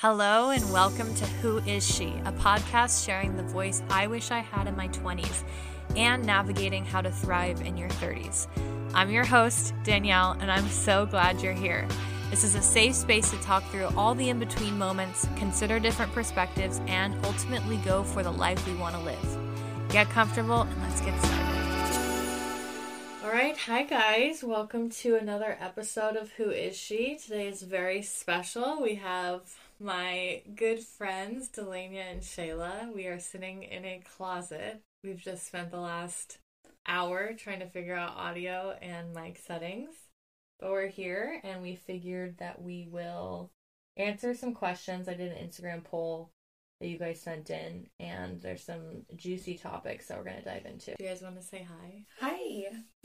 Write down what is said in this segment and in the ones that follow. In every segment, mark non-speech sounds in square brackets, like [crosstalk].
Hello, and welcome to Who Is She, a podcast sharing the voice I wish I had in my 20s and navigating how to thrive in your 30s. I'm your host, Danielle, and I'm so glad you're here. This is a safe space to talk through all the in between moments, consider different perspectives, and ultimately go for the life we want to live. Get comfortable and let's get started. All right, hi guys. Welcome to another episode of Who Is She? Today is very special. We have my good friends, Dalena and Shelah. We are sitting in a closet. We've just spent the last hour trying to figure out audio and mic settings. But we're here and we figured that we will answer some questions. I did an Instagram poll that you guys sent in, and there's some juicy topics that we're going to dive into. Do you guys want to say hi? Hi,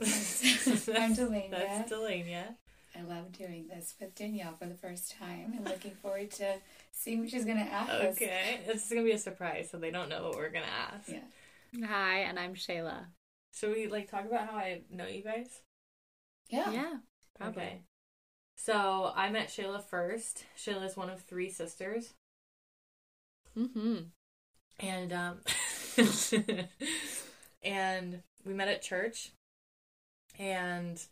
[laughs] I'm Dalena. That's Dalena. I love doing this with Danielle for the first time and looking forward to seeing what she's going to ask. us. Okay, this is going to be a surprise, so they don't know what we're going to ask. Yeah. Hi, and I'm Shelah. Should we like talk about how I know you guys? Yeah. probably. Okay. So I met Shelah first. Shelah is one of three sisters, Mm-hmm. and um, [laughs] and we met at church. And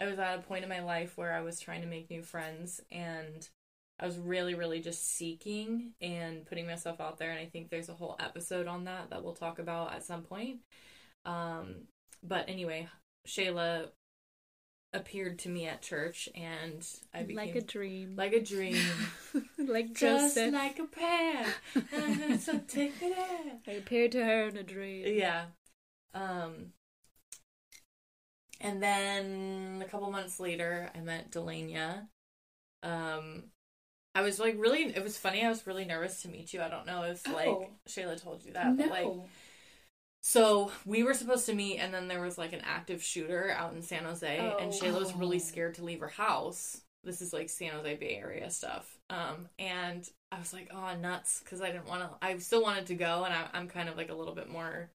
I was at a point in my life where I was trying to make new friends, and I was really, really just seeking and putting myself out there. And I think there's a whole episode on that that we'll talk about at some point. Um, but anyway, Shelah appeared to me at church, and I became Like a dream. like a dream. [laughs] like just Joseph. like a prayer. [laughs] [laughs] so take it in. I appeared to her in a dream. Yeah. Um and then a couple months later I met Dalena. Um I was like really it was funny, I was really nervous to meet you. I don't know if like Oh. Shelah told you that, no. but like so we were supposed to meet and then there was like an active shooter out in San Jose and Oh. Shelah was really scared to leave her house. This is like San Jose Bay Area stuff. Um and I was like, "Oh, nuts," cuz I didn't want to I still wanted to go and I I'm kind of like a little bit more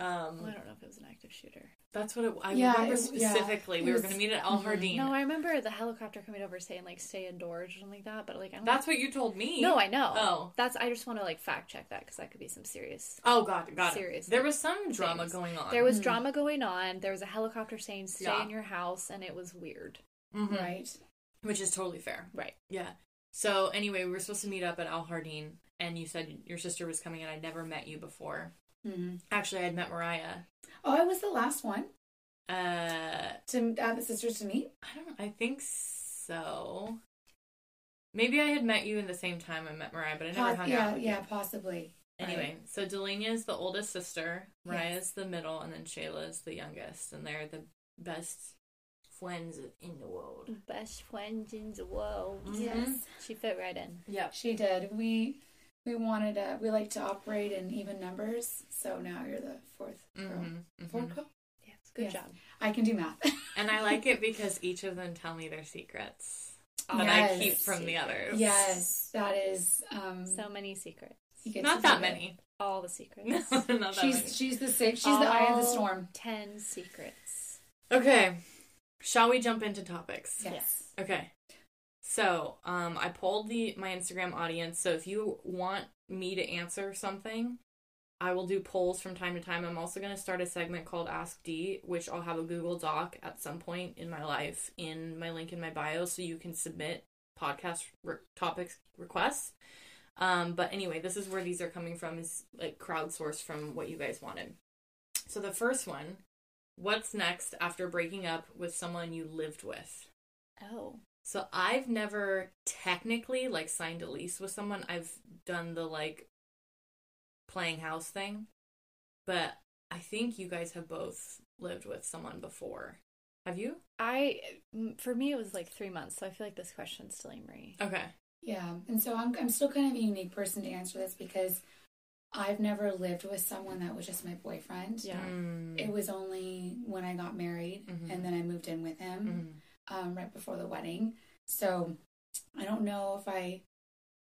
um Well, I don't know if it was an active shooter. that's what it I Yeah, remember it- specifically. It we were going to meet at Al mhm. Hardin. No, I remember the helicopter coming over saying like stay indoors or something like that. But like I don't. That's what you told me. no, I know. Oh. that's I just want to like fact check that because that could be some serious. Oh god, got it. Seriously. There was some drama Things. going on. There was Mhm. drama going on. There was a helicopter saying stay Yeah. in your house, and it was weird. Mhm. Right. Which is totally fair. Right. Yeah. So anyway, we were supposed to meet up at Al Hardin, and you said your sister was coming, and I'd never met you before. Hmm Actually, I'd met Mariah. Oh, I was the last one Uh, to have the sisters to meet. I don't. I think so. Maybe I had met you in the same time I met Mariah, but I never Pos- hung yeah, out with yeah, you. possibly. Anyway, so Dalena is the oldest sister, Mariah Yes. the middle, and then Shelah is the youngest, and they're the best friends in the world. Best friends in the world. Mhm. Yes. She fit right in. Yeah, She did. We we wanted to. We like to operate in even numbers. So now you're the fourth girl. Mm-hmm, Fourth girl. Yes. Good Yes. job. I can do math. [laughs] And I like it because each of them tell me their secrets Oh, that I keep from the others. yes, that is. Um, So many secrets. you get Not that do it. many. All the secrets. No, [laughs] not that She's many. she's the six. She's the eye of the storm. Ten secrets. Okay. Shall we jump into topics? Yes. Okay. So, um, I polled the my Instagram audience. So if you want me to answer something, I will do polls from time to time. I'm also going to start a segment called Ask D, which I'll have a Google Doc at some point in my life in my link in my bio, so you can submit podcast re- topics requests. Um, but anyway, this is where these are coming from is like crowdsourced from what you guys wanted. So the first one, what's next after breaking up with someone you lived with? Oh. So I've never technically like signed a lease with someone. I've done the like playing house thing. But I think you guys have both lived with someone before. Have you? I for me it was like three months, so I feel like this question's still Marie. Okay. Yeah, and so I'm I'm still kind of a unique person to answer this because I've never lived with someone that was just my boyfriend. Yeah. Mm. It was only when I got married Mhm. and then I moved in with him Mhm. Um, right before the wedding. So I don't know if I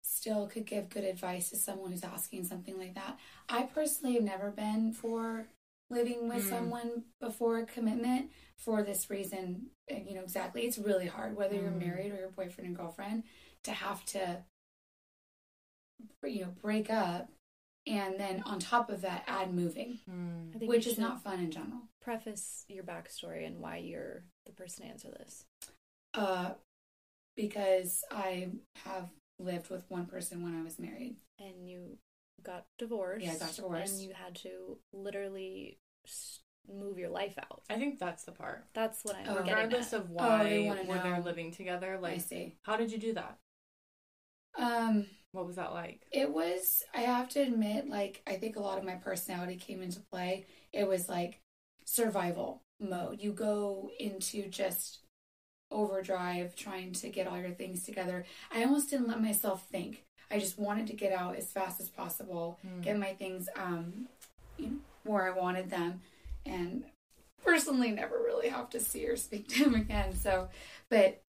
still could give good advice to someone who's asking something like that. I personally have never been for living with Mm. someone before a commitment for this reason. You know, exactly. It's really hard, whether you're Mm. married or your boyfriend and girlfriend, to have to you know, break up, and then on top of that, add moving, Mm. Which is not fun in general. Preface your backstory and why you're the person to answer this. Uh, because I have lived with one person when I was married. And you got divorced. Yeah, I got divorced. And you had to literally move your life out. I think that's the part. That's what I'm Oh. getting Regardless at. of why wanna were they know. living together, I like see. how did you do that? Um, What was that like? it was. I have to admit, like I think a lot of my personality came into play. It was like survival mode. You go into just overdrive trying to get all your things together. I almost didn't let myself think. I just wanted to get out as fast as possible, Mm. get my things um you know where I wanted them and personally never really have to see or speak to him [laughs] again. So, but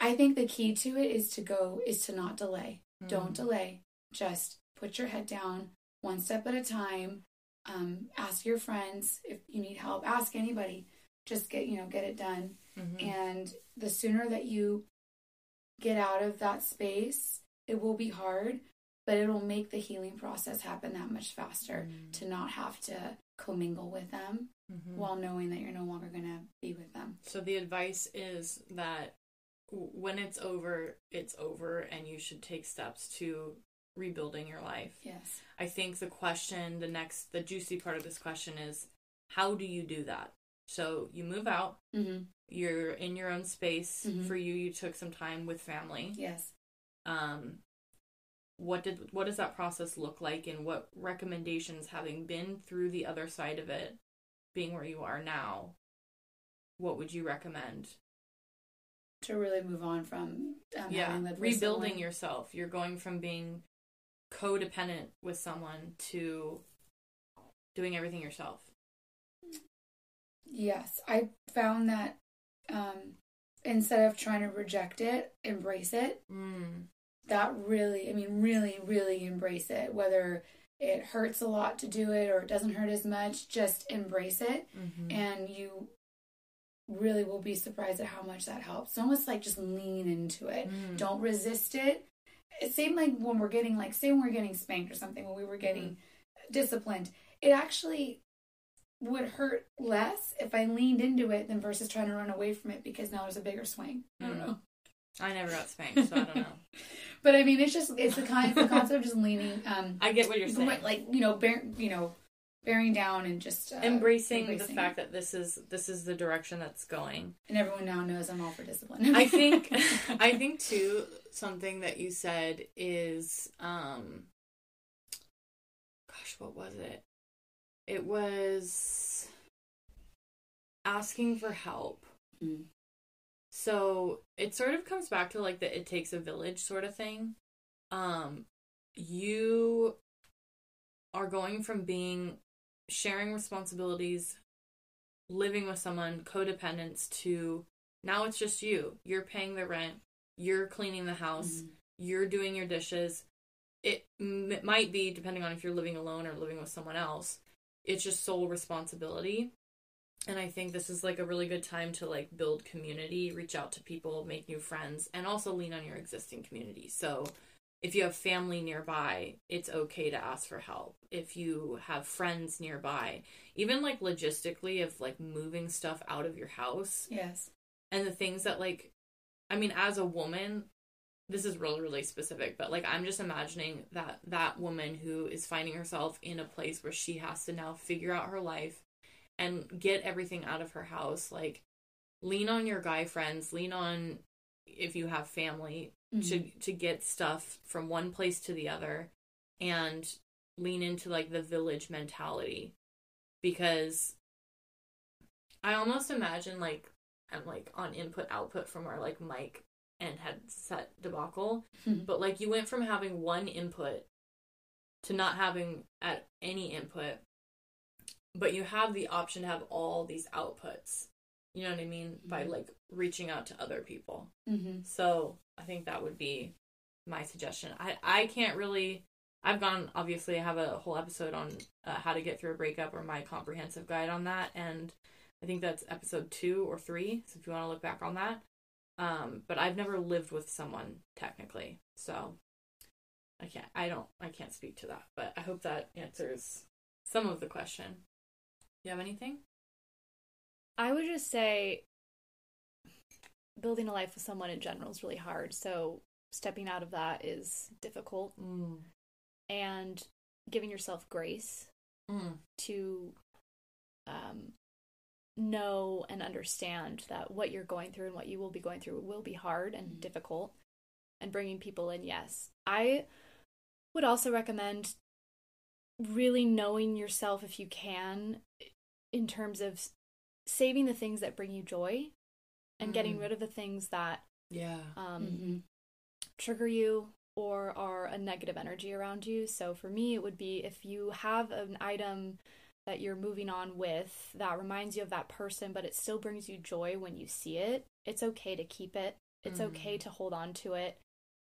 I think the key to it is to go is to not delay. Don't Mm. delay. Just put your head down, one step at a time. Um, ask your friends if you need help. Ask anybody. Just get you know get it done. Mhm. And the sooner that you get out of that space, it will be hard, but it'll make the healing process happen that much faster Mm. to not have to commingle with them Mhm. while knowing that you're no longer going to be with them. So the advice is that when it's over, it's over, and you should take steps to rebuilding your life. Yes. I think the question, the next, the juicy part of this question is, how do you do that? So you move out, Mm-hmm. you're in your own space. Mhm. For you, you took some time with family. Yes. Um, what did what does that process look like, and what recommendations, having been through the other side of it, being where you are now, what would you recommend? To really move on from um, yeah, rebuilding yourself. You're going from being codependent with someone to doing everything yourself. Yes, I found that um, instead of trying to reject it, embrace it. Mm. That really, I mean, really, really embrace it. Whether it hurts a lot to do it or it doesn't hurt as much, just embrace it, hmm and you really will be surprised at how much that helps. It's almost like just lean into it. Mm. Don't resist it. It seemed like when we're getting like, say, when we're getting spanked or something, when we were getting disciplined, it actually would hurt less if I leaned into it than versus trying to run away from it because now there's a bigger swing. I don't Mm. know. I never got spanked, so I don't know. [laughs] But I mean, it's just it's the kind the concept of just leaning, um, I get what you're saying. like you know, bear, you know, bearing down and just uh, embracing, the fact that this is this is the direction that's going. and everyone now knows I'm all for discipline. I [laughs] think I think too something that you said is um gosh, what was it? It was asking for help. Mm. So it sort of comes back to like the it takes a village sort of thing. Um you are going from being sharing responsibilities, living with someone, codependence to now it's just you. You're paying the rent, you're cleaning the house, Mhm. you're doing your dishes. It, m- it might be depending on if you're living alone or living with someone else. It's just sole responsibility. And I think this is like a really good time to like build community, reach out to people, make new friends, and also lean on your existing community. So if you have family nearby, it's okay to ask for help. If you have friends nearby, even like logistically of like moving stuff out of your house yes, and the things that like I mean as a woman, this is really really specific, but like I'm just imagining that that woman who is finding herself in a place where she has to now figure out her life and get everything out of her house, like lean on your guy friends, lean on if you have family Mhm. to to get stuff from one place to the other and lean into like the village mentality because I almost imagine like I'm like on input output from our like mic and had set debacle Mhm. but like you went from having one input to not having at any input but you have the option to have all these outputs you know what i mean by Mhm. like reaching out to other people hmm so I think that would be my suggestion. I I can't really. I've gone obviously. I have a whole episode on uh, how to get through a breakup or my comprehensive guide on that, and I think that's episode two or three. So if you want to look back on that, um, but I've never lived with someone technically, so I can't. I don't. I can't speak to that, but I hope that answers some of the question. You have anything? I would just say building a life with someone in general is really hard. So stepping out of that is difficult. Mm. And giving yourself grace Mm. to um, know and understand that what you're going through and what you will be going through will be hard and Mhm. difficult. And bringing people in, yes. I would also recommend really knowing yourself if you can in terms of saving the things that bring you joy and getting Mm. rid of the things that Yeah. um, Mhm. trigger you or are a negative energy around you. So for me, it would be if you have an item that you're moving on with that reminds you of that person, but it still brings you joy when you see it, it's okay to keep it. It's Mm. okay to hold on to it.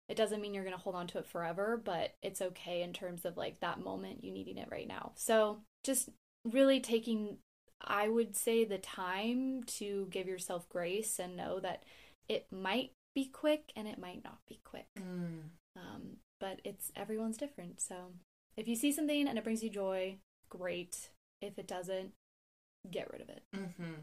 It doesn't mean you're going to hold on to it forever, but it's okay in terms of like that moment you needing it right now. So just really taking, I would say, the time to give yourself grace and know that it might be quick and it might not be quick. Mm. Um, but it's everyone's different. So if you see something and it brings you joy, great. If it doesn't, get rid of it. Mm-hmm.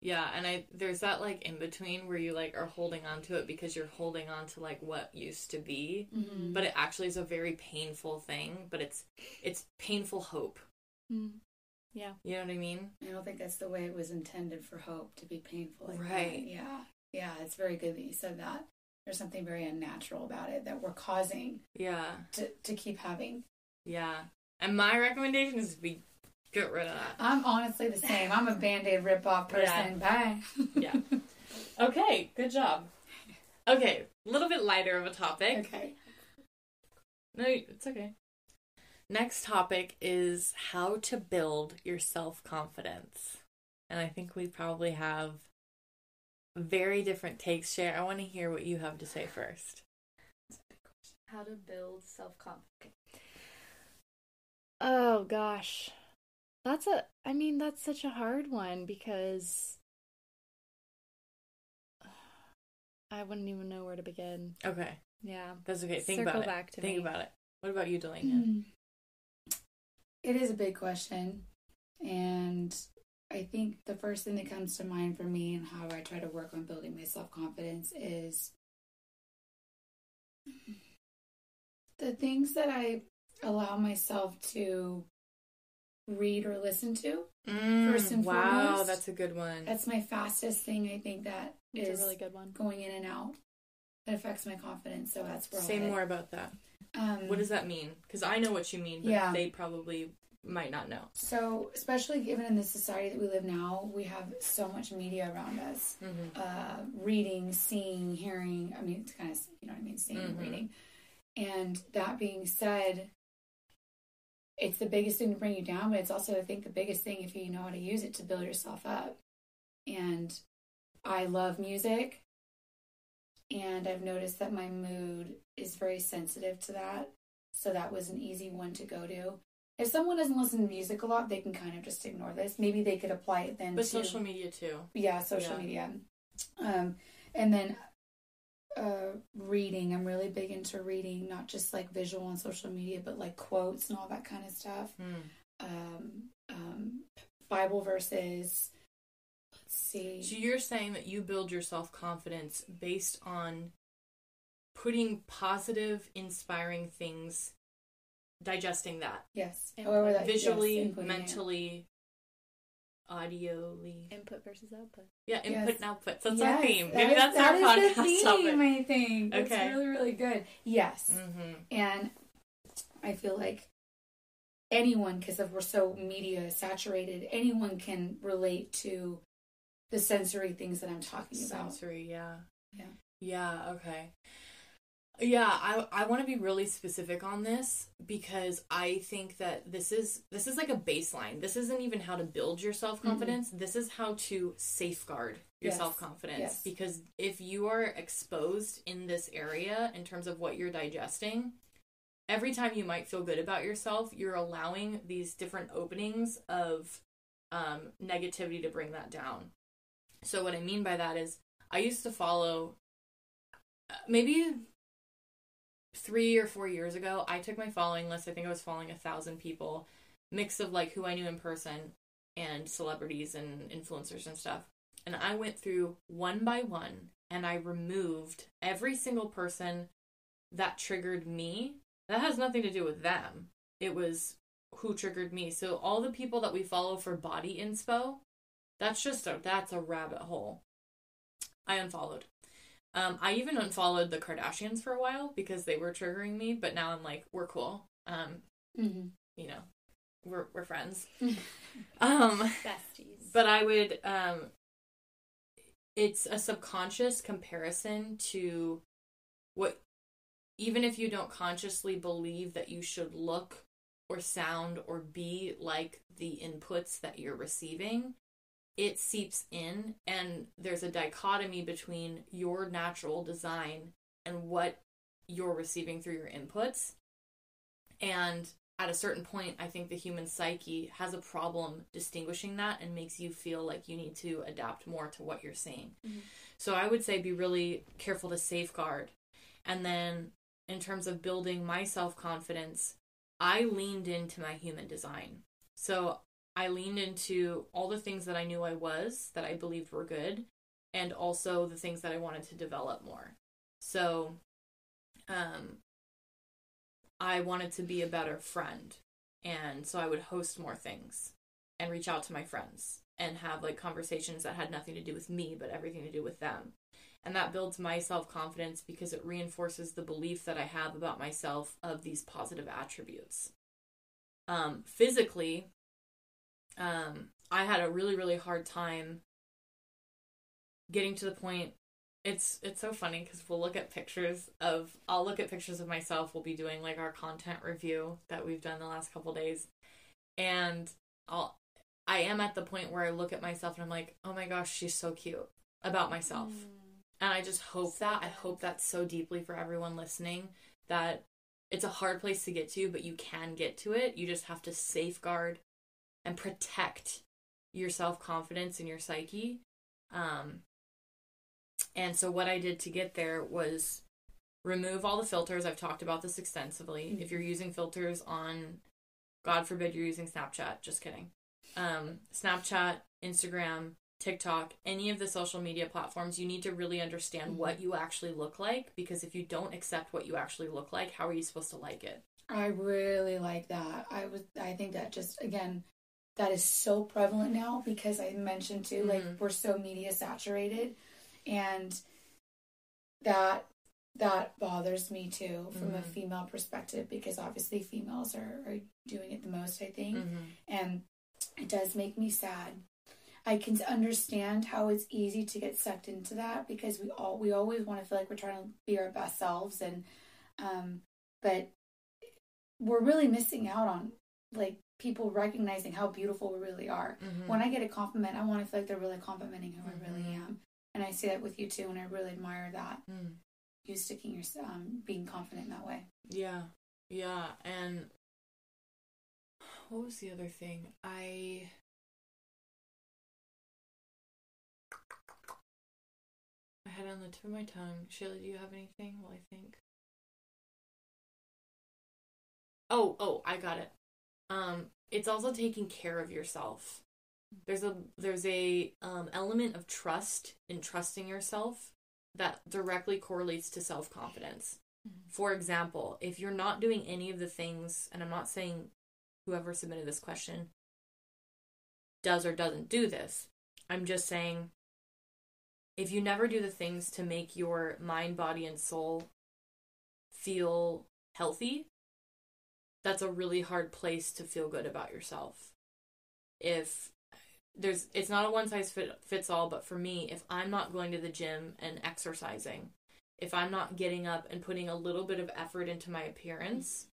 Yeah, and I there's that like in between where you like are holding on to it because you're holding on to like what used to be, Mhm. but it actually is a very painful thing. But it's it's painful hope. Mm. Yeah. You know what I mean? I don't think that's the way it was intended for hope to be painful. Like Right. That. Yeah. Yeah. It's very good that you said that. There's something very unnatural about it that we're causing Yeah, to, to keep having. yeah. And my recommendation is to be get rid of that. I'm honestly the same. I'm a band aid rip off person. Bye. Yeah. [laughs] Okay, good job. Okay, a little bit lighter of a topic. okay. No, it's okay. Next topic is how to build your self confidence. And I think we probably have very different takes. Share. I want to hear what you have to say first. How to build self confidence. Oh gosh. That's a I mean that's such a hard one because [sighs] I wouldn't even know where to begin. Okay, Yeah. that's okay. Think Circle about it. to Think me. about it. What about you, Dalena? Mm. [clears throat] It is a big question. And I think the first thing that comes to mind for me and how I try to work on building my self confidence is the things that I allow myself to read or listen to. First and Mm, wow, foremost, that's a good one. That's my fastest thing, I think, that It's is a really good one. going in and out. That affects my confidence. So that's where I'll Say head. more about that. Um, What does that mean? Because I know what you mean, but Yeah. they probably might not know. So, especially given in the society that we live now, we have so much media around us. Mm-hmm. Uh, reading, seeing, hearing. I mean, it's kind of, you know what I mean? Seeing and Mhm. reading. And that being said, it's the biggest thing to bring you down, but it's also, I think, the biggest thing if you know how to use it to build yourself up. And I love music. And I've noticed that my mood is very sensitive to that. So that was an easy one to go to. If someone doesn't listen to music a lot, they can kind of just ignore this. Maybe they could apply it then But to social media too. yeah, social Yeah. media. Um, and then uh, reading. I'm really big into reading, not just like visual on social media, but like quotes and all that kind of stuff. Hmm. Um, um, Bible verses. Let's see. So you're saying that you build your self confidence based on putting positive, inspiring things, digesting that yes. However, that visually, yes, mentally, audioly. Input versus output. Yeah, input Yes. and output. That's Yes, our theme. that Maybe is- that's that our is podcast the theme, topic. I think. That's Okay. really, really good. Yes. Mm-hmm. And I feel like anyone, because we're so media saturated, anyone can relate to the sensory things that I'm talking about. Sensory, yeah. Yeah. Yeah, okay. Yeah, I I want to be really specific on this because I think that this is this is like a baseline. This isn't even how to build your self-confidence. This is how to safeguard your Yes. self-confidence Yes. because if you are exposed in this area in terms of what you're digesting, every time you might feel good about yourself, you're allowing these different openings of um, negativity to bring that down. So what I mean by that is, I used to follow uh, maybe three or four years ago, I took my following list. I think I was following a thousand people, mix of like who I knew in person and celebrities and influencers and stuff. And I went through one by one and I removed every single person that triggered me. That has nothing to do with them. It was who triggered me. So all the people that we follow for body inspo, that's just a that's a rabbit hole. I unfollowed. Um, I even unfollowed the Kardashians for a while because they were triggering me, but now I'm like, we're cool. Um, Mm-hmm. you know, we're we're friends. [laughs] um, Besties. but I would um it's a subconscious comparison to what even if you don't consciously believe that you should look or sound or be like the inputs that you're receiving it seeps in and there's a dichotomy between your natural design and what you're receiving through your inputs and at a certain point, I think the human psyche has a problem distinguishing that and makes you feel like you need to adapt more to what you're seeing. Mhm. So I would say be really careful to safeguard. And then in terms of building my self confidence, I leaned into my human design. So I leaned into all the things that I knew I was, that I believed were good, and also the things that I wanted to develop more. So um, I wanted to be a better friend. And so I would host more things and reach out to my friends and have like conversations that had nothing to do with me, but everything to do with them. And that builds my self confidence because it reinforces the belief that I have about myself of these positive attributes. Um, physically, um, I had a really, really hard time getting to the point it's it's so funny because we'll look at pictures of I'll look at pictures of myself. We'll be doing like our content review that we've done the last couple days, and I'll I am at the point where I look at myself and I'm like, oh my gosh, she's so cute about myself, Mm. and I just hope that I hope that's so deeply for everyone listening that it's a hard place to get to, but you can get to it. You just have to safeguard and protect your self confidence and your psyche. Um, and so what I did to get there was remove all the filters. I've talked about this extensively. If you're using filters on, God forbid you're using Snapchat, just kidding. Um, Snapchat, Instagram, TikTok, any of the social media platforms, you need to really understand Mhm. what you actually look like because if you don't accept what you actually look like, how are you supposed to like it? I really like that. I was I think that just again that is so prevalent now because I mentioned too like Mhm. we're so media saturated and that that bothers me too from a Mhm. female perspective because obviously females are, are doing it the most I think Mm-hmm. and it does make me sad. I can understand how it's easy to get sucked into that because we all we always want to feel like we're trying to be our best selves and um but we're really missing out on like people recognizing how beautiful we really are. Mm-hmm. When I get a compliment, I want to feel like they're really complimenting who I really Mhm. am. And I see that with you too and I really admire that. Mm. You sticking your um being confident that way. Yeah. Yeah. And what was the other thing? I. I had on the tip of my tongue. Shelah, do you have anything? Well, I think. Oh, oh, I got it. Um, it's also taking care of yourself. There's a there's a um element of trust in trusting yourself that directly correlates to self confidence. For example, if you're not doing any of the things, and I'm not saying whoever submitted this question does or doesn't do this, I'm just saying if you never do the things to make your mind, body, and soul feel healthy, that's a really hard place to feel good about yourself. If there's it's not a one size fit, fits all but for me if i'm not going to the gym and exercising if i'm not getting up and putting a little bit of effort into my appearance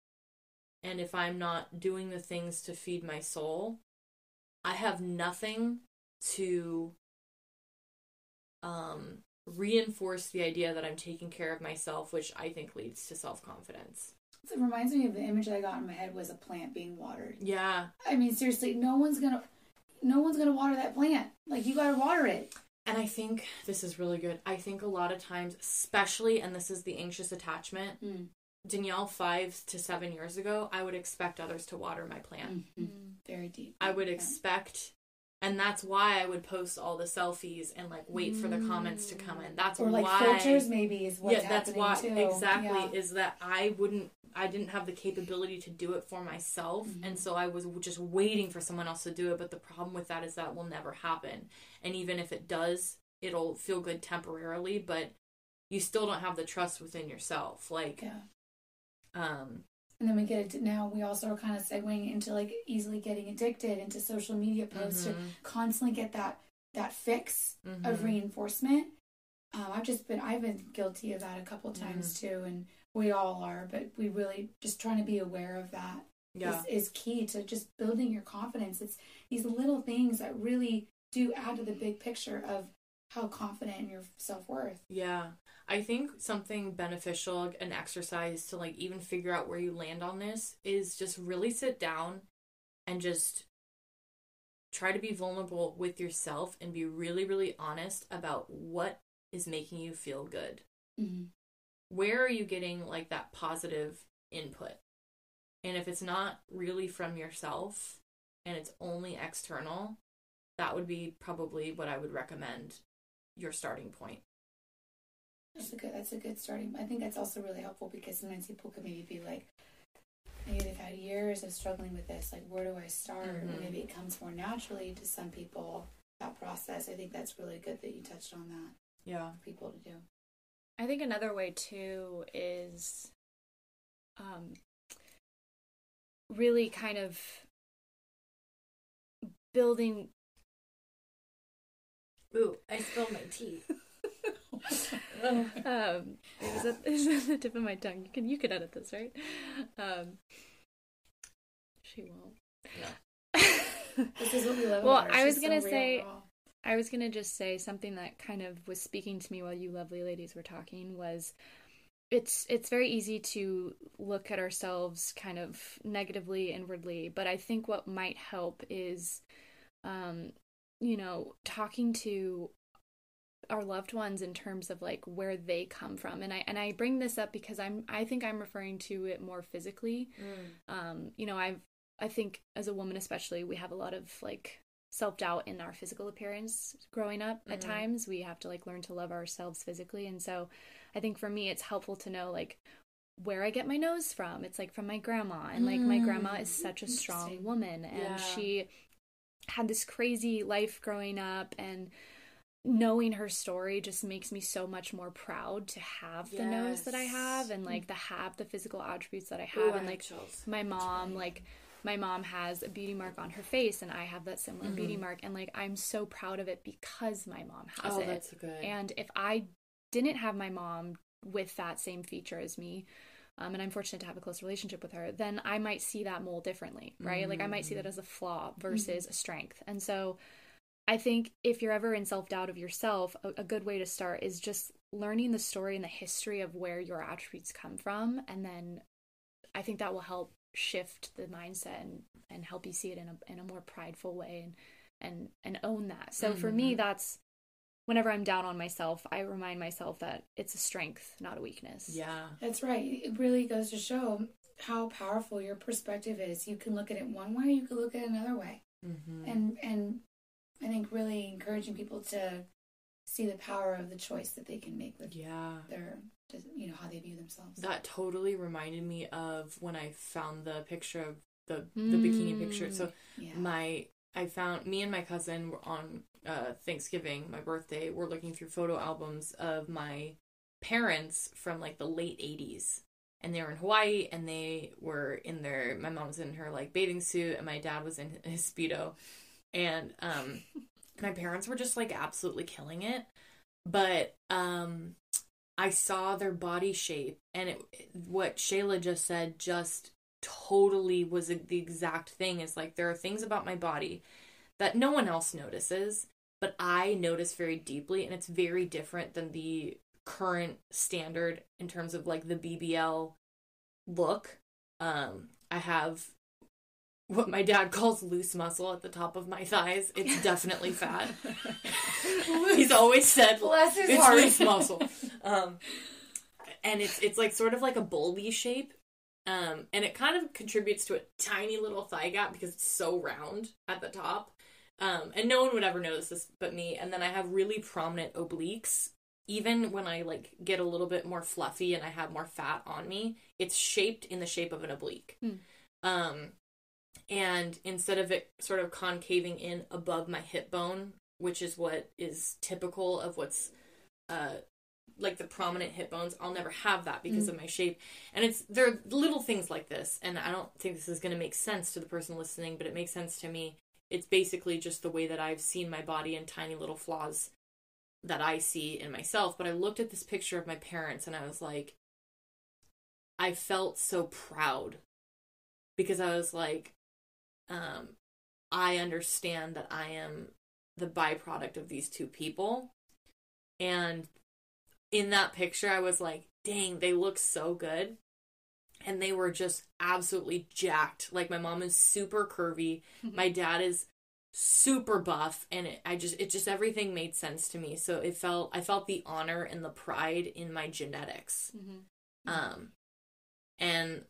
and if i'm not doing the things to feed my soul i have nothing to um reinforce the idea that i'm taking care of myself which i think leads to self-confidence It reminds me of the image that I got in my head was a plant being watered. yeah I mean, seriously, no one's gonna, no one's gonna water that plant. Like you gotta water it. And I think this is really good. I think a lot of times, especially, and this is the anxious attachment, Mm. Danielle five to seven years ago, I would expect others to water my plant. Mhm. Very deep. I would Yeah. expect, and that's why I would post all the selfies and like wait for the comments to come in. That's or like why filters maybe is what's yeah, that's why too. exactly Yeah. is that I wouldn't I didn't have the capability to do it for myself Mm-hmm. and so I was just waiting for someone else to do it but the problem with that is that will never happen and even if it does it'll feel good temporarily but you still don't have the trust within yourself like yeah. um And then we get it now. We also are kind of segueing into like easily getting addicted into social media posts to Mhm. constantly get that that fix of mhm. reinforcement. Um, I've just been I've been guilty of that a couple times Mm-hmm. too, and we all are. But we really just trying to be aware of that yeah is, is key to just building your confidence. It's these little things that really do add to the big picture of how confident in your self worth. Yeah. I think something beneficial, an exercise to like even figure out where you land on this is just really sit down and just try to be vulnerable with yourself and be really, really honest about what is making you feel good. Mm-hmm. Where are you getting like that positive input? And if it's not really from yourself and it's only external, that would be probably what I would recommend your starting point. That's a good. That's a good starting. I think that's also really helpful because sometimes people could maybe be like, maybe they've had years of struggling with this. Like, where do I start? Or Mhm. maybe it comes more naturally to some people. That process. I think that's really good that you touched on that Yeah. for people to do. I think another way too is um, really kind of building. Ooh, I spilled my tea. [laughs] [laughs] um, it was at, it was at the tip of my tongue. You can you can edit this, right? Um, she won't. This is what we love. Well. I was She's gonna real, say- I was gonna just say something that kind of was speaking to me while you lovely ladies were talking was it's it's very easy to look at ourselves kind of negatively inwardly, but I think what might help is um you know, talking to our loved ones in terms of like where they come from. And I and I bring this up because I'm I think I'm referring to it more physically. Um you know i've i think as a woman especially we have a lot of like self-doubt in our physical appearance growing up at Mhm. times. We have to like learn to love ourselves physically. And so i think for me it's helpful to know like where i get my nose from. It's like from my grandma. And like my grandma is such a strong woman. And Yeah. she had this crazy life growing up. And knowing her story just makes me so much more proud to have the nose that I have and like to have the physical attributes that I have I and like chills. my mom like my mom has a beauty mark on her face and I have that similar beauty Mhm. mark and like I'm so proud of it because my mom has Oh, it. that's good. And if I didn't have my mom with that same feature as me, um, and I'm fortunate to have a close relationship with her, then I might see that mole differently, right? Like I might see that as a flaw versus a strength. And so I think if you're ever in self doubt of yourself, a, a good way to start is just learning the story and the history of where your attributes come from. And then I think that will help shift the mindset and, and help you see it in a, in a more prideful way and, and, and own that. So for me, Mhm. that's whenever I'm down on myself, I remind myself that it's a strength, not a weakness. yeah. That's right. It really goes to show how powerful your perspective is. You can look at it one way, you can look at it another way. Mm-hmm. And and I think really encouraging people to see the power of the choice that they can make with yeah. their you know how they view themselves. That totally reminded me of when I found the picture of the the bikini picture. So yeah. my I found me and my cousin were on uh, Thanksgiving, my birthday. We're looking through photo albums of my parents from like the late '80s, and they were in Hawaii, and they were in their. My mom was in her like bathing suit, and my dad was in his speedo, and um, my parents were just like absolutely killing it. But um, I saw their body shape, and it what Shelah just said just totally was the exact thing is like there are things about my body that no one else notices but i notice very deeply and it's very different than the current standard in terms of like the bbl look um i have what my dad calls loose muscle at the top of my thighs it's [laughs] definitely fat he's always said Bless his it's heart. loose muscle [laughs] um and it's it's like sort of like a bulby shape. Um, and it kind of contributes to a tiny little thigh gap because it's so round at the top. Um, and no one would ever notice this but me. And then I have really prominent obliques. Even when I like get a little bit more fluffy and I have more fat on me, it's shaped in the shape of an oblique. Hmm. Um, and instead of it sort of concaving in above my hip bone, which is what is typical of what's uh like the prominent hip bones, I'll never have that because Mm. of my shape. And it's there are little things like this, and I don't think this is going to make sense to the person listening, but it makes sense to me. It's basically just the way that I've seen my body and tiny little flaws that I see in myself. But I looked at this picture of my parents and I was like, I felt so proud because I was like, um, I understand that I am the byproduct of these two people. And in that picture, I was like, dang, they look so good. And they were just absolutely jacked. Like, my mom is super curvy. [laughs] my dad is super buff and it, i just it just everything made sense to me so it felt i felt the honor and the pride in my genetics Mhm. um and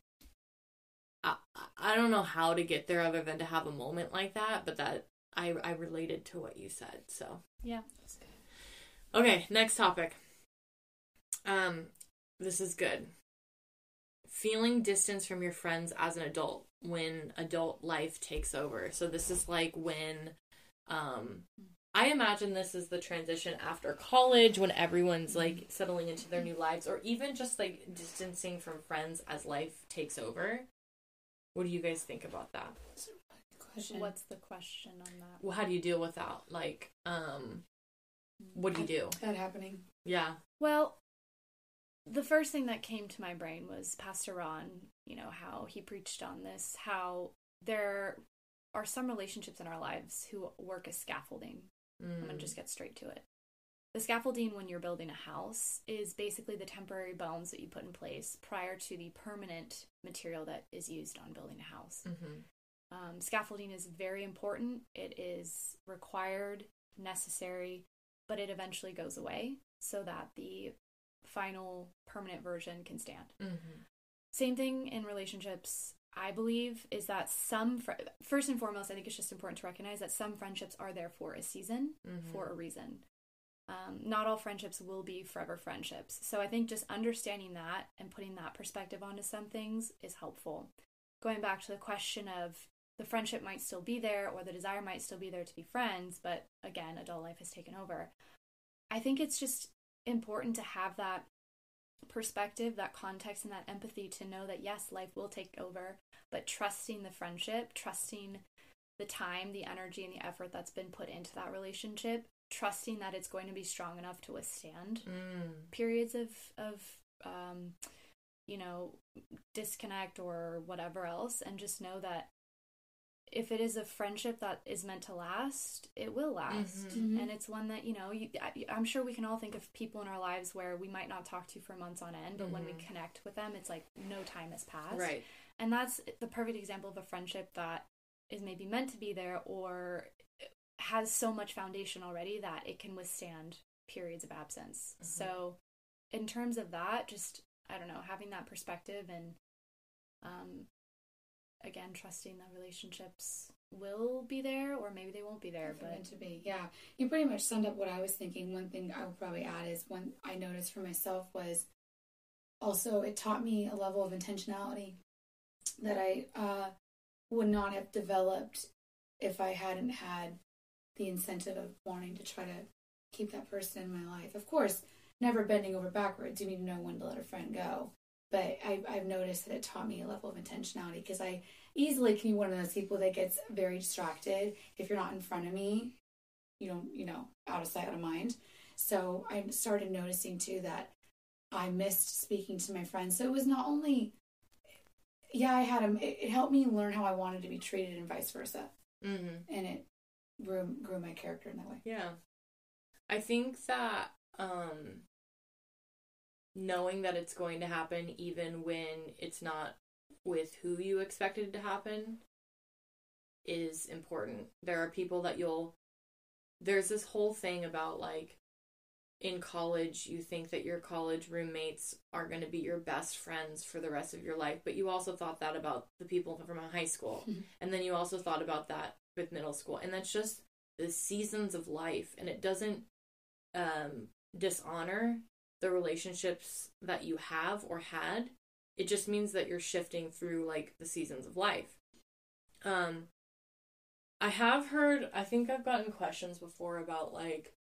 I, I don't know how to get there other than to have a moment like that but that i i related to what you said so. Yeah. okay next topic. Um this is good. Feeling distance from your friends as an adult when adult life takes over. So this is like when um i imagine this is the transition after college when everyone's like settling into their new lives or even just like distancing from friends as life takes over what do you guys think about that Question. What's the question on that? well, how do you deal with that like um what do you do that happening? yeah Well, the first thing that came to my brain was Pastor Ron, you know, how he preached on this, how there are some relationships in our lives who work as scaffolding. I'm going Mm. to just get straight to it. The scaffolding when you're building a house is basically the temporary bones that you put in place prior to the permanent material that is used on building a house. Mhm. Um, scaffolding is very important. It is required, necessary, but it eventually goes away so that the final permanent version can stand. Mhm. Same thing in relationships, I believe, is that some, fr- first and foremost, I think it's just important to recognize that some friendships are there for a season, Mhm. for a reason. Um, not all friendships will be forever friendships. So I think just understanding that and putting that perspective onto some things is helpful. Going back to the question of the friendship might still be there or the desire might still be there to be friends, but again, adult life has taken over. I think it's just important to have that perspective, that context, and that empathy to know that yes, life will take over, but trusting the friendship, trusting the time, the energy, and the effort that's been put into that relationship, trusting that it's going to be strong enough to withstand Mm. periods of of um, you know disconnect or whatever else, and just know that if it is a friendship that is meant to last, it will last, Mhm. and it's one that you know. You, I, I'm sure we can all think of people in our lives where we might not talk to for months on end, but when we Mhm. connect with them, it's like no time has passed. right And that's the perfect example of a friendship that is maybe meant to be there or has so much foundation already that it can withstand periods of absence. Mhm. So, in terms of that, just, I don't know, having that perspective and, um, again, trusting that relationships will be there or maybe they won't be there. But meant to be. Yeah, you pretty much summed up what I was thinking. One thing I would probably add is one I noticed for myself was also it taught me a level of intentionality that I uh, would not have developed if I hadn't had the incentive of wanting to try to keep that person in my life. Of course, never bending over backwards. You need to know when to let a friend go. But I, I've noticed that it taught me a level of intentionality because I easily can be one of those people that gets very distracted. If you're not in front of me, you don't, you know, out of sight, out of mind. So I started noticing too that I missed speaking to my friends. So it was not only, yeah, I had them. It, it helped me learn how I wanted to be treated and vice versa, mm-hmm. and it grew grew my character in that way. Yeah. I think that um knowing that it's going to happen even when it's not with who you expected it to happen is important. There are people that you'll there's this whole thing about like in college you think that your college roommates are going to be your best friends for the rest of your life but you also thought that about the people from high school [laughs] and then you also thought about that with middle school and that's just the seasons of life and it doesn't um dishonor the relationships that you have or had. It just means that you're shifting through like the seasons of life. Um i have heard i think i've gotten questions before about like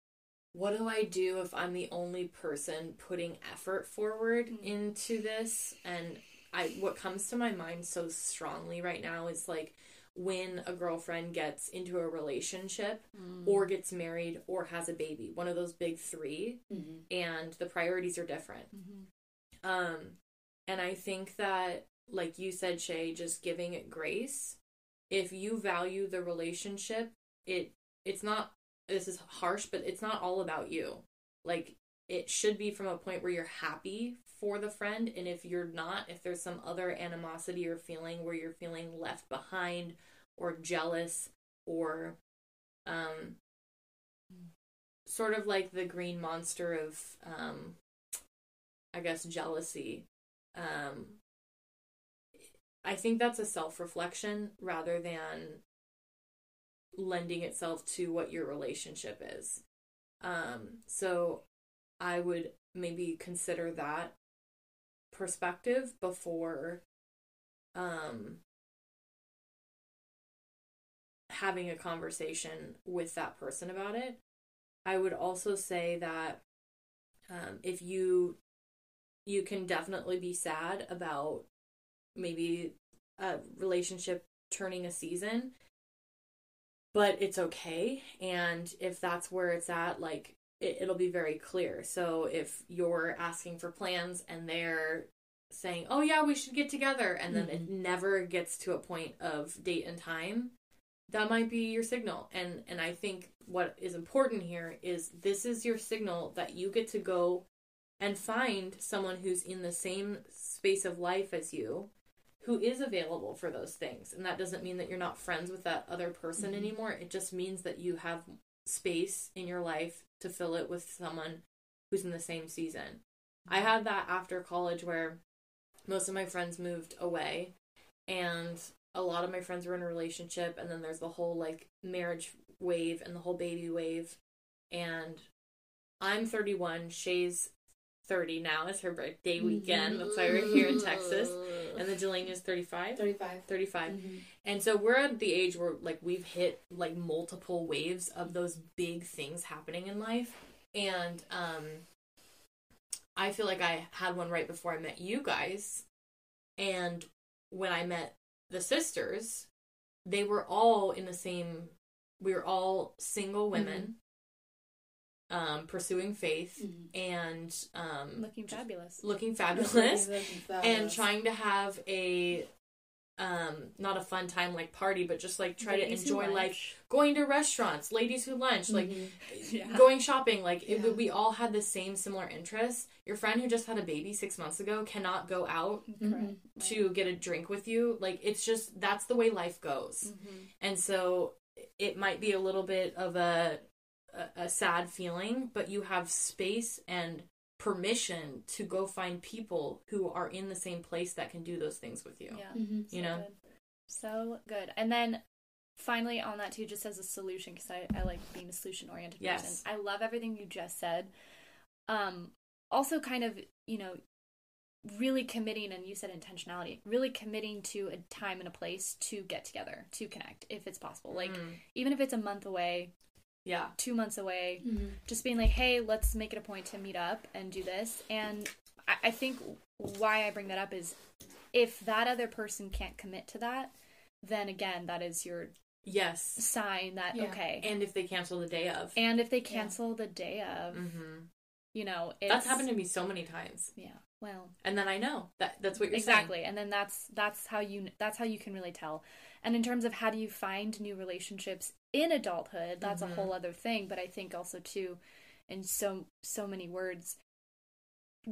what do i do if i'm the only person putting effort forward Mm. into this? And i what comes to my mind so strongly right now is like when a girlfriend gets into a relationship Mm. or gets married or has a baby one of those big 3 Mhm. and the priorities are different Mhm. um, and I think that, like you said, Shay, just giving it grace. If you value the relationship, it it's not. This is harsh, but it's not all about you. Like it should be from a point where you're happy for the friend, and if you're not, if there's some other animosity or feeling where you're feeling left behind or jealous or, um, sort of like the green monster of um I guess jealousy. Um I think that's a self-reflection rather than lending itself to what your relationship is. Um so I would maybe consider that perspective before um having a conversation with that person about it. I would also say that um, if you you can definitely be sad about maybe a relationship turning a season, but it's okay. And if that's where it's at, like it, it'll be very clear. So if you're asking for plans and they're saying, "Oh yeah, we should get together," and then it never gets to a point of date and time, that might be your signal. And and I think what is important here is this is your signal that you get to go and find someone who's in the same space of life as you who is available for those things. And that doesn't mean that you're not friends with that other person Mhm. anymore. It just means that you have space in your life to fill it with someone who's in the same season. I had that after college where most of my friends moved away and a lot of my friends were in a relationship and then there's the whole like marriage wave and the whole baby wave and I'm 31, Shay's 30 now. It's her birthday weekend. That's why we're here in Texas. And then Dalena's 35. 35. 35. Mhm. And so we're at the age where like we've hit like multiple waves of those big things happening in life. And um I feel like I had one right before I met you guys. And when I met the sisters, they were all in the same we were all single women um pursuing faith Mhm. and um Looking fabulous. looking fabulous [laughs] and Fabulous. trying to have a um not a fun time like party but just like try Ladies to enjoy like going to restaurants ladies who lunch like Mhm. [laughs] Yeah. going shopping like it, Yeah. we all had the same similar interests your friend who just had a baby six months ago cannot go out Correct. to get a drink with you like it's just that's the way life goes Mhm. and so it might be a little bit of a, a a sad feeling, but you have space and permission to go find people who are in the same place that can do those things with you. Yeah. Mhm. You know? good. So good. And then finally on that too, just as a solution, because I, I like being a solution oriented Yes. person. I love everything you just said. Um, also kind of, you know, really committing and you said intentionality, really committing to a time and a place to get together, to connect, if it's possible. Like Mm. even if it's a month away, Yeah. two months away, Mhm. just being like, hey, let's make it a point to meet up and do this. And I, I think why I bring that up is if that other person can't commit to that, then again, that is your Yes. sign that, Yeah. okay. And if they cancel the day of. And if they cancel the day of, hmm you know, it's, That's happened to me so many times. Yeah. Well, And then I know that that's what you're exactly. And then that's that's how you that's how you can really tell. And in terms of how do you find new relationships in adulthood, that's Mhm. a whole other thing. But I think also too, in so so many words,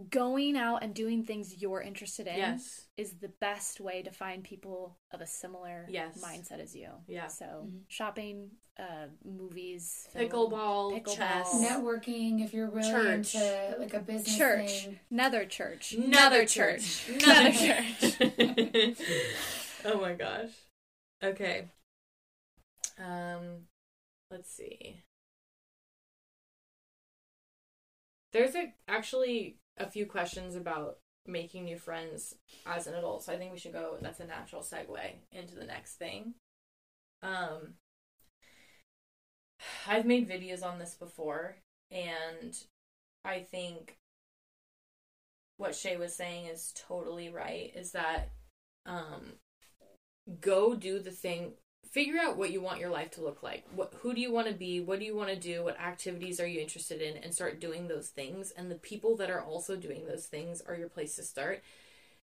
going out and doing things you're interested in Yes. is the best way to find people of a similar Yes. mindset as you. Yeah. So Mhm. shopping, uh, movies, film, Pickleball, pickleball, chess. Networking, if you're really Church. into like a business church, thing. nether church, Another church. Another church. [laughs] [laughs] oh my gosh. Okay. Um let's see. There's a, actually a few questions about making new friends as an adult, so I think we should go that's a natural segue into the next thing. Um I've made videos on this before and I think what Shay was saying is totally right is that um go do the thing figure out what you want your life to look like what who do you want to be what do you want to do what activities are you interested in and start doing those things and the people that are also doing those things are your place to start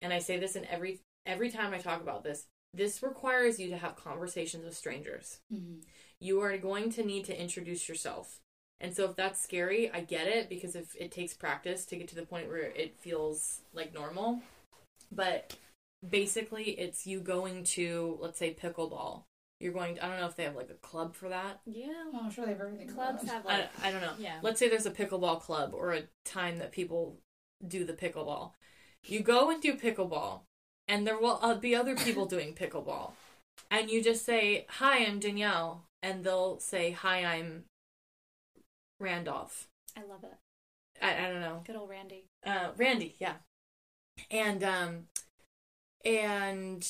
and i say this in every every time i talk about this this requires you to have conversations with strangers Mhm. you are going to need to introduce yourself. And so if that's scary, I get it because if it takes practice to get to the point where it feels like normal. But basically it's you going to let's say pickleball. You're going to, I don't know if they have like a club for that. Yeah, Oh, I'm sure they have everything. clubs have like I, I don't know. yeah. Let's say there's a pickleball club or a time that people do the pickleball. You go and do pickleball, and there will uh, be other people doing [laughs] pickleball. And you just say, Hi, I'm Danielle. And they'll say, Hi, I'm Randolph. I love it. I, I don't know. Good old Randy. Uh, Randy, yeah. And, um, and,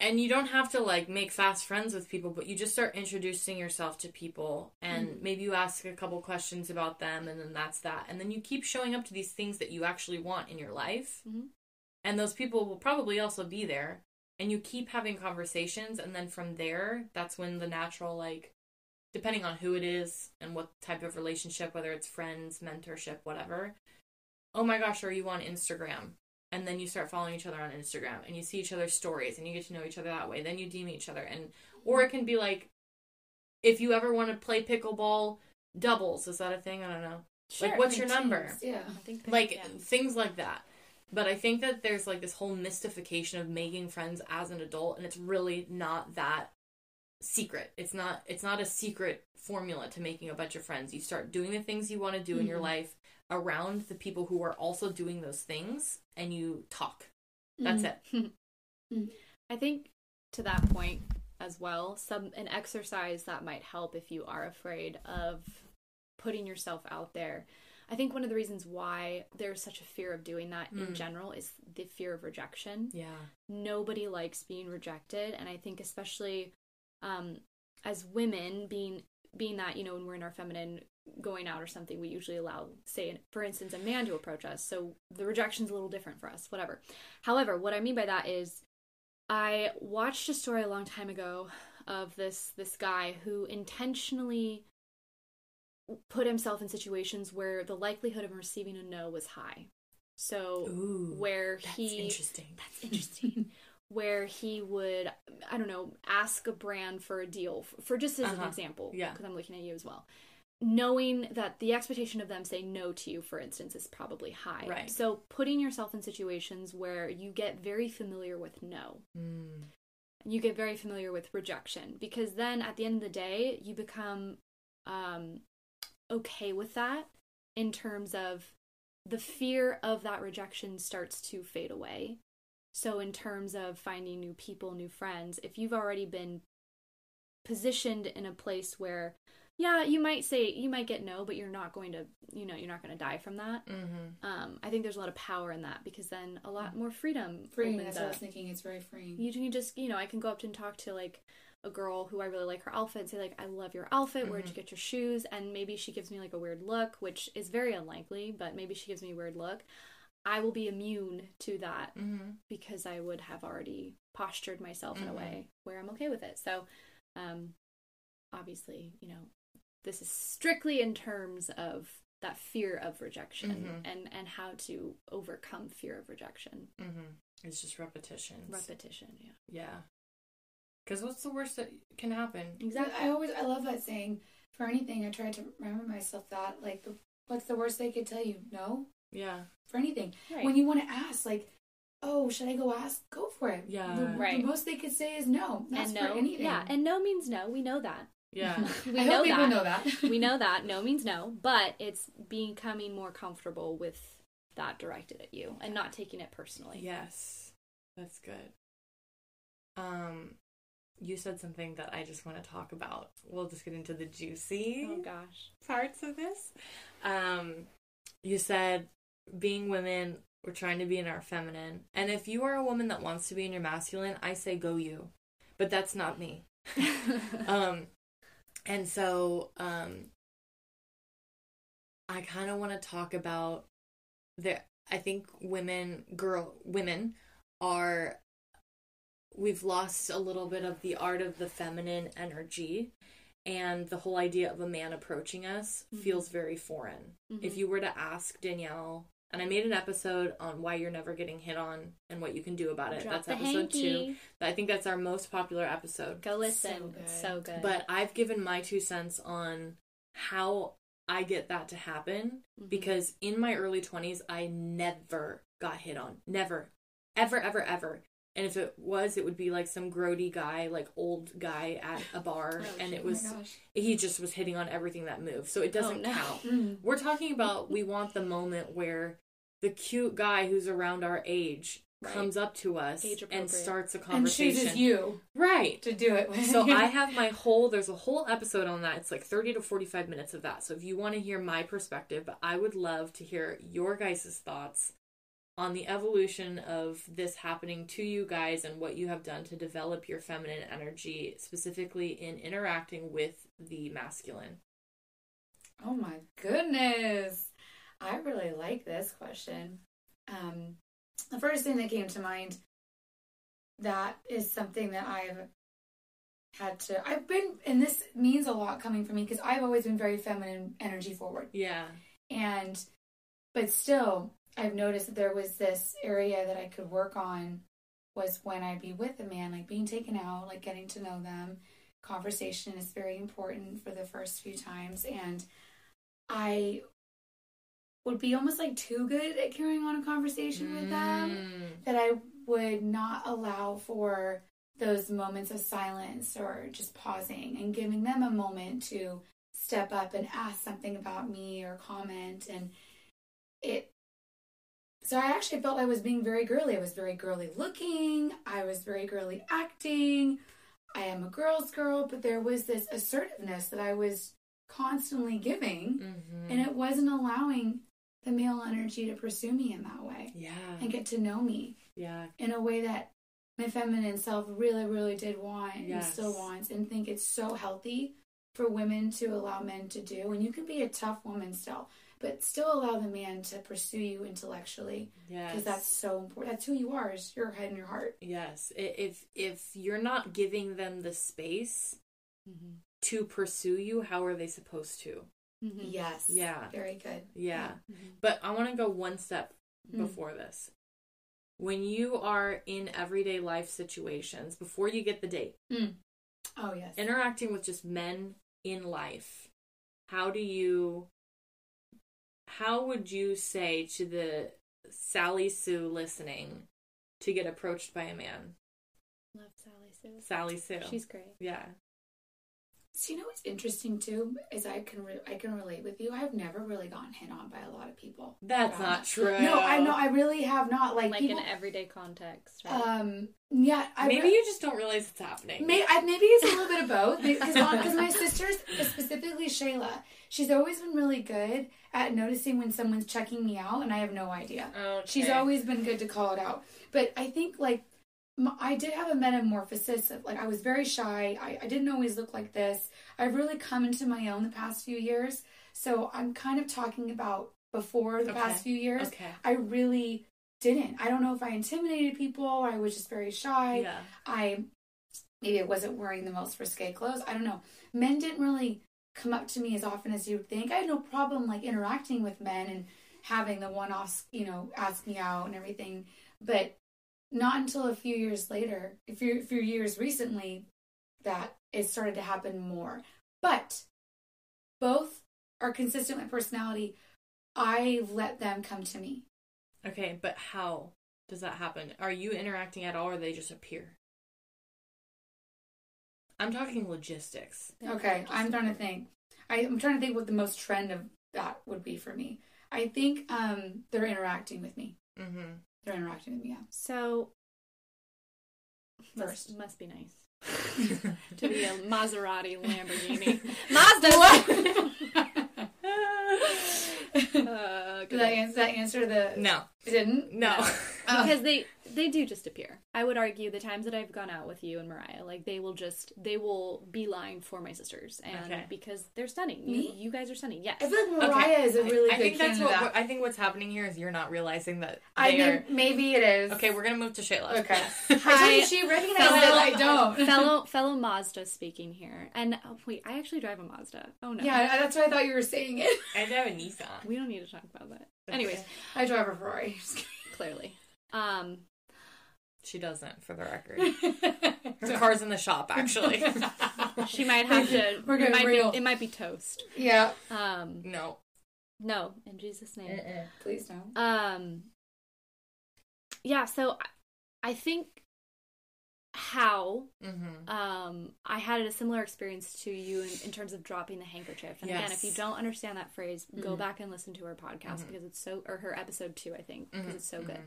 and you don't have to like make fast friends with people, but you just start introducing yourself to people and Mhm. maybe you ask a couple questions about them and then that's that. And then you keep showing up to these things that you actually want in your life. Mhm. And those people will probably also be there. And you keep having conversations. And then from there, that's when the natural, like, depending on who it is and what type of relationship, whether it's friends, mentorship, whatever. Oh my gosh, are you on Instagram? And then you start following each other on Instagram and you see each other's stories and you get to know each other that way. Then you DM each other. And, or it can be like, if you ever want to play pickleball doubles, is that a thing? I don't know. Like, what's your Teams, number? Yeah. Like yeah. things like that but i think that there's like this whole mystification of making friends as an adult and it's really not that secret it's not it's not a secret formula to making a bunch of friends you start doing the things you want to do in your Mhm. life around the people who are also doing those things and you talk that's Mhm. it [laughs] I think to that point as well, some an exercise that might help if you are afraid of putting yourself out there. I think one of the reasons why there's such a fear of doing that in Mm. general is the fear of rejection. yeah Nobody likes being rejected, and I think especially um, as women being being that you know when we're in our feminine going out or something we usually allow say for instance a man to approach us. So the rejection's a little different for us whatever. However what i mean by that is i watched a story a long time ago of this this guy who intentionally put himself in situations where the likelihood of receiving a no was high. So Ooh, where he that's he interesting. That's interesting. [laughs] Where he would, I don't know, ask a brand for a deal, for, just as an Uh-huh. example, Yeah. because I'm looking at you as well. Knowing that the expectation of them saying no to you, for instance, is probably high. Right. So putting yourself in situations where you get very familiar with no, Mm. you get very familiar with rejection, because then at the end of the day, you become um, okay with that in terms of the fear of that rejection starts to fade away. So, in terms of finding new people, new friends, if you've already been positioned in a place where, yeah, you might say, you might get no, but you're not going to, you know, you're not going to die from that. Mm-hmm. Um, I think there's a lot of power in that because then a lot more freedom Freeing. That's what I was thinking. It's very freeing. You can just, you know, I can go up to and talk to like a girl who I really like her outfit and say like, I love your outfit. Where'd you get your shoes? And maybe she gives me like a weird look, which is very unlikely, but maybe she gives me a weird look. I will be immune to that Mm-hmm. because I would have already postured myself in a Mhm. way where I'm okay with it. So, um, obviously, you know, this is strictly in terms of that fear of rejection Mhm. and and how to overcome fear of rejection. Mm-hmm. it's just repetitions Repetition, yeah. yeah because what's the worst that can happen Exactly. I always I love that saying. For anything, I try to remember myself that like the what's the worst they could tell you? No, Yeah. for anything. Right. When you want to ask, like, oh, should I go ask? Go for it. Yeah. The, Right. the most they could say is no. That's and for no, anything. yeah, and no means no. We know that. Yeah. [laughs] [laughs] we I know hope people that. know that. [laughs] we know that no means no, but it's becoming more comfortable with that directed at you and not taking it personally. Yes, that's good. Um, you said something that I just want to talk about. We'll just get into the juicy Oh gosh. parts of this. Um, you said being women, we're trying to be in our feminine, and if you are a woman that wants to be in your masculine, I say go you, but that's not me. [laughs] um, and so um, I kind of want to talk about the. I think women, girl, women are. We've lost a little bit of the art of the feminine energy, and the whole idea of a man approaching us Mhm. feels very foreign. If Mhm. you were to ask Danielle, and I made an episode on why you're never getting hit on and what you can do about it. Drop that's the episode two. hanky. I think that's our most popular episode. Go listen. So good. It's so good. But I've given my two cents on how I get that to happen Mhm. because in my early 20s, I never got hit on. Never. Ever, ever, ever. And if it was, it would be like some grody guy, like old guy at a bar. Oh, and it Oh was, gosh. he just was hitting on everything that moved. So it doesn't no. count. Mm. We're talking about we want the moment where the cute guy who's around our age Right. comes up to us and starts a conversation. And chooses you Right. to do it with. So [laughs] I have my whole there's a whole episode on that. It's like 30 to 45 minutes of that. So if you want to hear my perspective, but I would love to hear your guys' thoughts on the evolution of this happening to you guys and what you have done to develop your feminine energy specifically in interacting with the masculine. Oh my goodness. I really like this question. Um, the first thing that came to mind that is something that I've had to I've been and this means a lot coming from me because I've always been very feminine energy forward. Yeah. And but still I've noticed that there was this area that I could work on was when I'd be with a man, like being taken out, like getting to know them. Conversation is very important for the first few times and I would be almost like too good at carrying on a conversation with them Mm. that I would not allow for those moments of silence or just pausing and giving them a moment to step up and ask something about me or comment and it so I actually felt I was being very girly. I was very girly looking, I was very girly acting. I am a girl's girl, but there was this assertiveness that I was constantly giving Mhm. and it wasn't allowing the male energy to pursue me in that way yeah. and get to know me Yeah. in a way that my feminine self really, really did want and still wants, and think it's so healthy for women to allow men to do. And you can be a tough woman still, but still allow the man to pursue you intellectually Yes. because that's so important. That's who you are, is your head and your heart. Yes. If if you're not giving them the space Mhm. to pursue you, how are they supposed to? Mhm. Yes. Yeah. Very good. Yeah. Mhm. But I want to go one step Mm. before this. When you are in everyday life situations, before you get the date, Oh, yes. interacting with just men in life, how do you how would you say to the Sally Sue listening to get approached by a man? Love Sally Sue. Sally Sue. She's great. yeah. So you know what's interesting too is I can re- I can relate with you. I've never really gotten hit on by a lot of people. That's Yeah. not true. No, I know I really have not. Like, Like people, in everyday context, right? um, yeah. I Maybe re- you just don't realize it's happening. May, I, maybe it's a little bit of both because my sister's specifically Shelah, she's always been really good at noticing when someone's checking me out, and I have no idea. Okay. She's always been good to call it out. But I think like m- I did have a metamorphosis of like I was very shy. I, I didn't always look like this. I've really come into my own the past few years. So I'm kind of talking about before the Okay. past few years. Okay. I really didn't. I don't know if I intimidated people or I was just very shy. Yeah. I maybe it wasn't wearing the most risque clothes. I don't know. Men didn't really come up to me as often as you would think. I had no problem like interacting with men and having the one offs, you know, ask me out and everything. But not until a few years later, a few, few years recently, that it started to happen more. But both are consistent with personality. I let them come to me. Okay, but how does that happen? Are you interacting at all or they just appear? I'm talking logistics. Okay, I'm trying to think. I, I'm trying to think what the most trend of that would be for me. I think um they're interacting with me. Mm-hmm. They're interacting with me. Yeah. So First. must, must be nice [laughs] to be a Maserati Lamborghini. [laughs] Mazda. [laughs] Uh, Did that answer, that answer the? No. It didn't. No. Oh. Uh. because they they do just appear. I would argue the times that I've gone out with you and Mariah, like they will just they will be lying for my sisters, and Okay. because they're stunning. You, Me? you guys are stunning. Yes. I feel like Mariah is a really I, I think that's candidate. what I think what's happening here is you're not realizing that I they are maybe it is. Okay, we're gonna move to Shelah. Okay. Hi. [laughs] I told you she recognizes it. I don't. fellow fellow Mazda speaking here, and oh, wait, I actually drive a Mazda. Oh no. Yeah, that's why I thought you were saying it. I have a Nissan. We don't need to talk about that. Anyways, I drive a Ferrari. [laughs] clearly. Um, She doesn't, for the record. [laughs] Her car's in the shop, actually. [laughs] she might have to. We're it getting might real. Be, it might be toast. yeah. Um, no. no, in Jesus' name. Please don't. Um, yeah. So I- I think how Mm-hmm. um I had a similar experience to you in, in terms of dropping the handkerchief. And again, if you don't understand that phrase, go Mhm. back and listen to her podcast Mhm. because it's so or her episode two, I think, because Mhm, it's so good.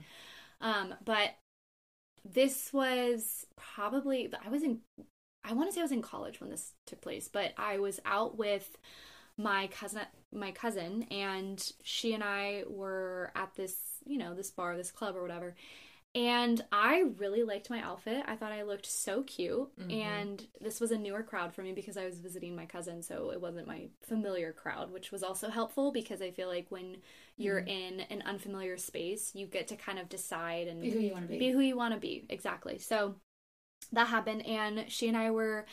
Um, but this was probably I was in I want to say I was in college when this took place, but I was out with my cousin my cousin and she and I were at this, you know, this bar, this club or whatever. And I really liked my outfit. I thought I looked so cute. Mhm. And this was a newer crowd for me because I was visiting my cousin, so it wasn't my familiar crowd, which was also helpful because I feel like when you're in an unfamiliar space, you get to kind of decide and Be who you want to be. be who you want to be exactly so that happened and she and i were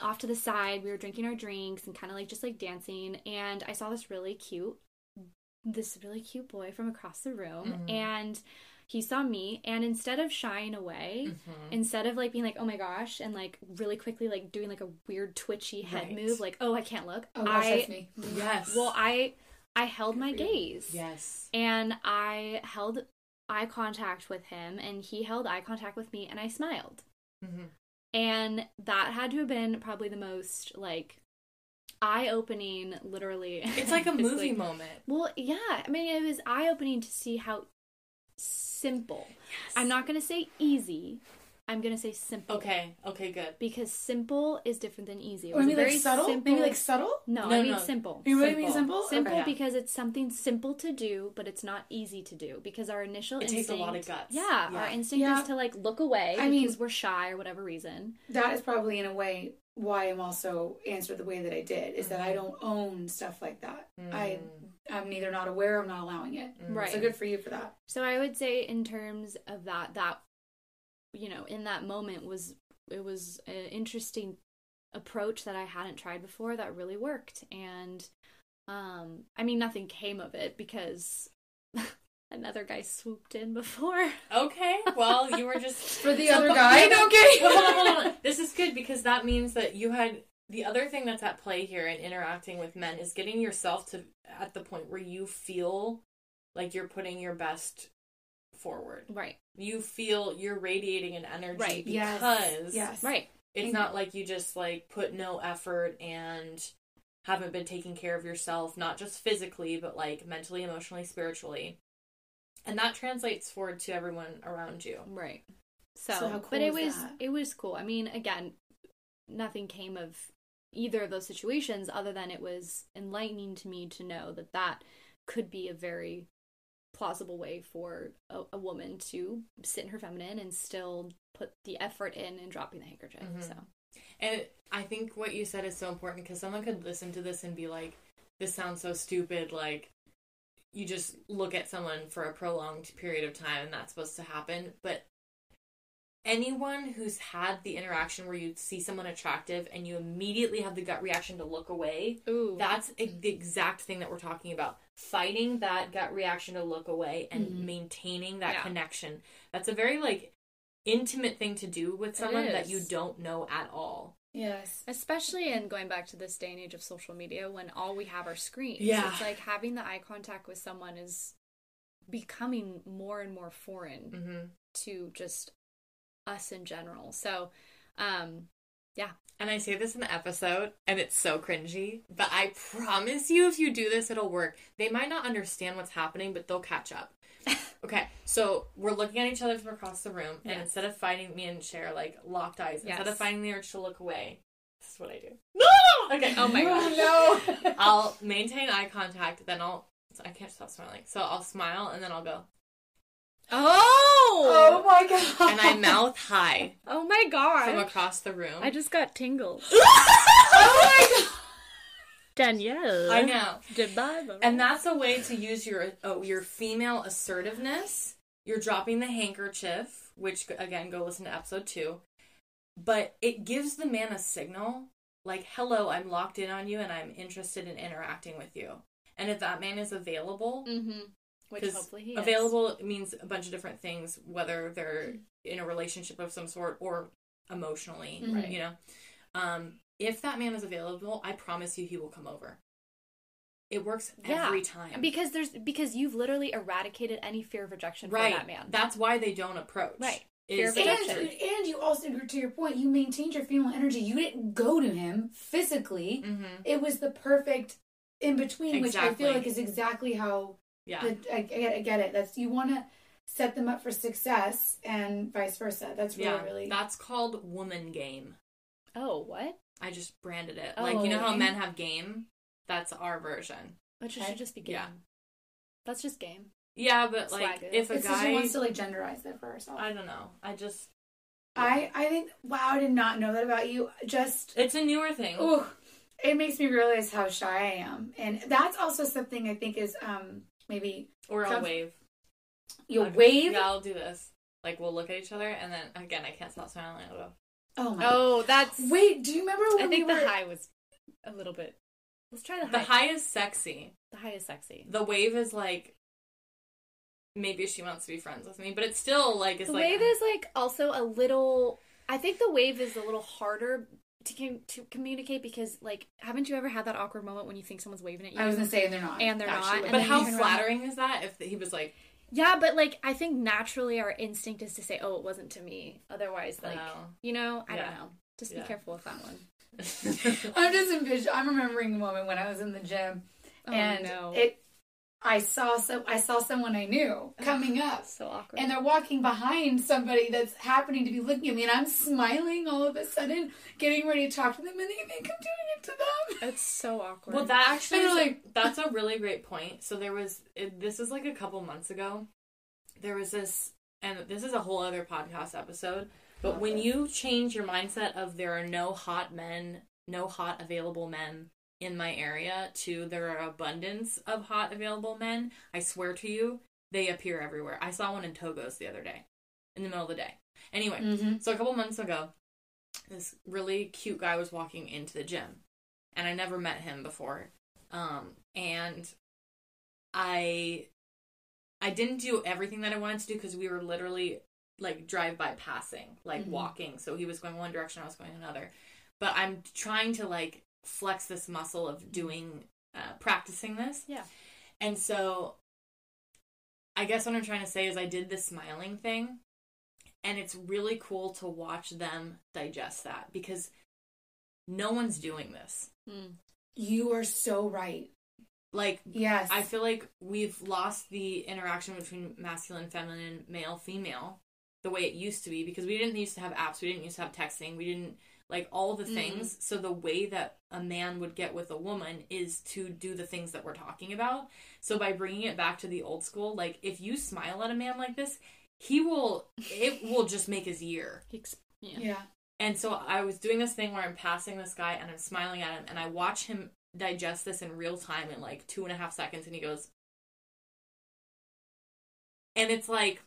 off to the side we were drinking our drinks and kind of like just like dancing and i saw this really cute this really cute boy from across the room Mhm. and he saw me and instead of shying away Mhm. instead of like being like oh my gosh and like really quickly like doing like a weird twitchy head Right. move like oh i can't look oh gosh, i that's me. Yes. well i i held my for gaze Yes. and I held eye contact with him, and he held eye contact with me, and I smiled. Mm-hmm. And that had to have been probably the most like eye opening, literally. It's like a [laughs] movie like- moment. Well, yeah. I mean, it was eye opening to see how simple. I'm not going to say easy. I'm going to say simple. Okay. Okay. Good. Because simple is different than easy. Or maybe like very subtle? Simple, Maybe like subtle? no, No, I mean no. simple. You really mean simple? Simple Okay. because it's something simple to do, but it's not easy to do because our initial It instinct takes a lot of guts. Yeah, Yeah. our instinct Yeah. is to like look away I mean- because we're shy or whatever reason. That is probably in a way why I'm also answered the way that I did is that I Mm-hmm. don't own stuff like that. I Mm. I'm neither not aware I'm not allowing it. Right. So good for you for that. So I would say in terms of that that you know, in that moment was it was an interesting approach that I hadn't tried before that really worked and um I mean nothing came of it because [laughs] another guy swooped in before. Okay. Well, you were just [laughs] For the So, other guy, no, [laughs] no, okay. Well, hold on, hold on. This is good because that means that you had the other thing that's at play here in interacting with men is getting yourself to at the point where you feel like you're putting your best forward. Right. You feel you're radiating an energy Right. Yes. because Yes. Right. it's not like you just like put no effort and haven't been taking care of yourself, not just physically, but like mentally, emotionally, spiritually. And that translates forward to everyone around you. Right. So, So how cool but it was that? it was cool. I mean, again, nothing came of either of those situations other than it was enlightening to me to know that that could be a very plausible way for a, a woman to sit in her feminine and still put the effort in and dropping the handkerchief. Mhm. So, And I think what you said is so important because someone could listen to this and be like, this sounds so stupid. Like, you just look at someone for a prolonged period of time and that's supposed to happen. But anyone who's had the interaction where you see someone attractive and you immediately have the gut reaction to look away, ooh, that's the exact thing that we're talking about. Fighting that gut reaction to look away and Mhm. maintaining that Yeah. connection. That's a very like intimate thing to do with someone that you don't know at all. Yes. Especially in going back to this day and age of social media when all we have are screens. Yeah. It's like having the eye contact with someone is becoming more and more foreign hmm to just us in general. So, um, yeah. And I say this in the episode, and it's so cringy, but I promise you, if you do this, it'll work. They might not understand what's happening, but they'll catch up. [laughs] okay, so we're looking at each other from across the room, and Yes. instead of fighting, me and Cher like locked eyes. Instead of Yes. finding the urge to look away, this is what I do. No! Okay. Oh my [laughs] gosh. no. [laughs] I'll maintain eye contact, then I'll. I can't stop smiling. So I'll smile, and then I'll go. Oh! oh my god. And I mouth high Oh my god. from across the room. I just got tingles. [laughs] oh my god. Danielle. I know. Goodbye. And that's a way to use your oh, your female assertiveness. You're dropping the handkerchief, which again, go listen to episode two. But it gives the man a signal like, "Hello, I'm locked in on you, and I'm interested in interacting with you." And if that man is available, Mm-hmm. Which 'cause hopefully he is. available means a bunch of different things, whether they're in a relationship of some sort or emotionally, Right. you know. Um, if that man is available, I promise you, he will come over. It works Yeah, every time. Because there's because you've literally eradicated any fear of rejection right. for that man. That's why they don't approach. Right. Fear of And, rejection. and you also, to your point, you maintained your female energy. You didn't go to him physically. Mhm. It was the perfect in between, which I feel like is exactly how Yeah. the, I, I, get, I get it. That's you want to set them up for success and vice versa. That's really yeah. really That's called woman game. oh, what? I just branded it. Oh, like you know how okay. men have game? That's our version. Which Okay. should just be game. Yeah. That's just game. Yeah, but like it. if a it's she guy wants to like genderize it for herself. I don't know. I just I I think wow, I did not know that about you. Just it's a newer thing. ooh, it makes me realize how shy I am, and that's also something I think is um maybe Or I'll wave. you Okay. wave. Yeah, I'll do this. Like we'll look at each other, and then again, I can't stop smiling. I'll go. Oh my! Oh, that's. Wait, do you remember when I think we were? the high was a little bit. Let's try the high. The high is sexy. The high is sexy. The wave is like maybe she wants to be friends with me, but it's still like it's The like wave is like also a little. I think the wave is a little harder to com- to communicate because like haven't you ever had that awkward moment when you think someone's waving at you I was gonna say they're not, and they're actually, not, but and But how you around- flattering is that if he was like, Yeah, but like I think naturally our instinct is to say, "Oh, it wasn't to me." Otherwise, like Oh. you know, I Yeah. don't know. Just be careful with that one. [laughs] I'm just envisioning. I'm remembering the moment when I was in the gym, Oh, and no. it. I saw some. I saw someone I knew coming up, so awkward. and they're walking behind somebody that's happening to be looking at me, and I'm smiling all of a sudden, getting ready to talk to them, and they think I'm doing it to them. it's so awkward. well, that actually is like- like [laughs] that's a really great point. So there was it, this is like a couple months ago. There was this, and this is a whole other podcast episode. But when this. you change your mindset of there are no hot men, no hot available men in my area to there are abundance of hot available men, I swear to you, they appear everywhere. I saw one in Togo's the other day, in the middle of the day. Anyway, Mm-hmm. so a couple months ago, this really cute guy was walking into the gym, and I never met him before. Um, and I, I didn't do everything that I wanted to do because we were literally like drive by passing, like Mhm. walking. So he was going one direction, I was going another. But I'm trying to like flex this muscle of doing, uh, practicing this. Yeah. And so I guess what I'm trying to say is I did the smiling thing and it's really cool to watch them digest that because no one's doing this. Mm. You are so right. Like Yes, I feel like we've lost the interaction between masculine, feminine, male, female the way it used to be because we didn't used to have apps, we didn't used to have texting, we didn't like all the mm-hmm. things. So the way that a man would get with a woman is to do the things that we're talking about. So by bringing it back to the old school, like if you smile at a man like this, he will it will just make his year. [laughs] Yeah. yeah. And so I was doing this thing where I'm passing this guy and I'm smiling at him and I watch him digest this in real time in like two and a half seconds and he goes and it's like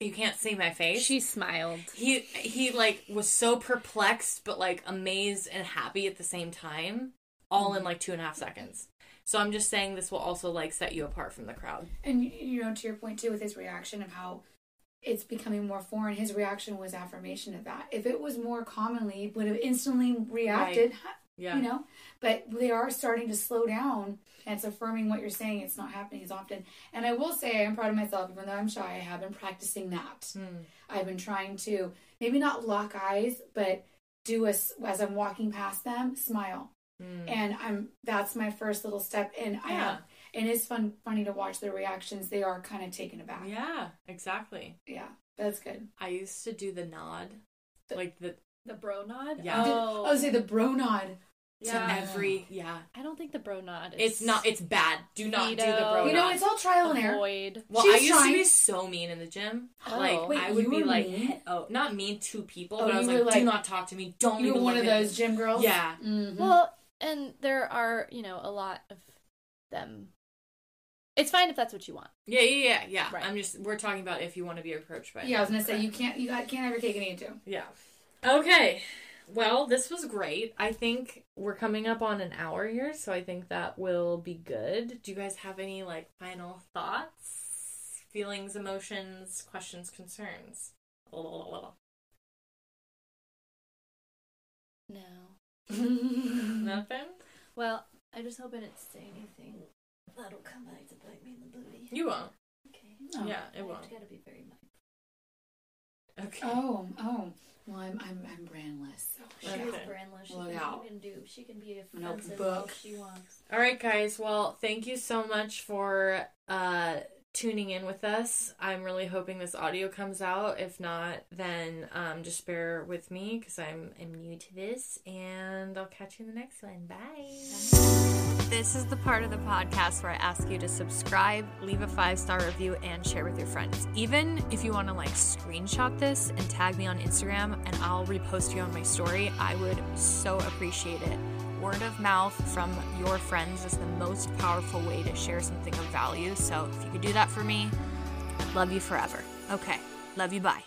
you can't see my face. She smiled. he he like was so perplexed but like amazed and happy at the same time, all in mm-hmm. like two and a half seconds. So I'm just saying this will also like set you apart from the crowd. And you know, to your point too, with his reaction of how it's becoming more foreign. His reaction was affirmation of that. If it was more commonly, would have instantly reacted, Yeah. you know. But they are starting to slow down, and it's affirming what you're saying. It's not happening as often. And I will say, I am proud of myself, even though I'm shy. I have been practicing that. Mm. I've been trying to maybe not lock eyes, but do a s as I'm walking past them, smile. Mm. And I'm that's my first little step. And I Yeah. have, and it's fun, funny to watch their reactions. They are kind of taken aback. Yeah, exactly. Yeah, that's good. I used to do the nod, The- like the The bro nod? Yeah. Oh, I would say the bro nod. To yeah. every yeah. I don't think the bro nod is. It's not. It's bad. Do not do the Veto. bro You know, nod. it's all trial and error. avoid. Well, She's I used trying- to be so mean in the gym. Oh. like Wait, I would you be were like, mean? oh, not mean to people, Oh, but I was you like, were do like- not talk to me. Don't You're even one look of at those gym girls. Yeah. Mhm. Well, and there are, you know, a lot of them. It's fine if that's what you want. Yeah, yeah, yeah, yeah. Right. I'm just we're talking about if you want to be approached by. yeah, I was gonna say Correct. you can't you got- can't have your cake and eat it too. Yeah. Okay. Well, this was great. I think we're coming up on an hour here, so I think that will be good. Do you guys have any like final thoughts, feelings, emotions, questions, concerns? No. [laughs] [laughs] Nothing? Well, I just hope I didn't say anything that'll come back to bite me in the booty. You won't. Okay. Oh. Yeah, it I won't. You gotta be very mindful. Okay. Oh, oh. Well, I'm I'm I'm brandless. So She Okay. is brandless. She Look can, out. she can do. She can be An open offensive all book. she wants. All right, guys. Well, thank you so much for uh, tuning in with us. I'm really hoping this audio comes out. If not, then um, just bear with me because I'm, I'm new to this. And I'll catch you in the next one. Bye. This is the part of the podcast where I ask you to subscribe, leave a five star review, and share with your friends. Even if you want to like screenshot this and tag me on Instagram and I'll repost you on my story, I would so appreciate it. Word of mouth from your friends is the most powerful way to share something of value. So if you could do that for me, love you forever. Okay, love you, bye.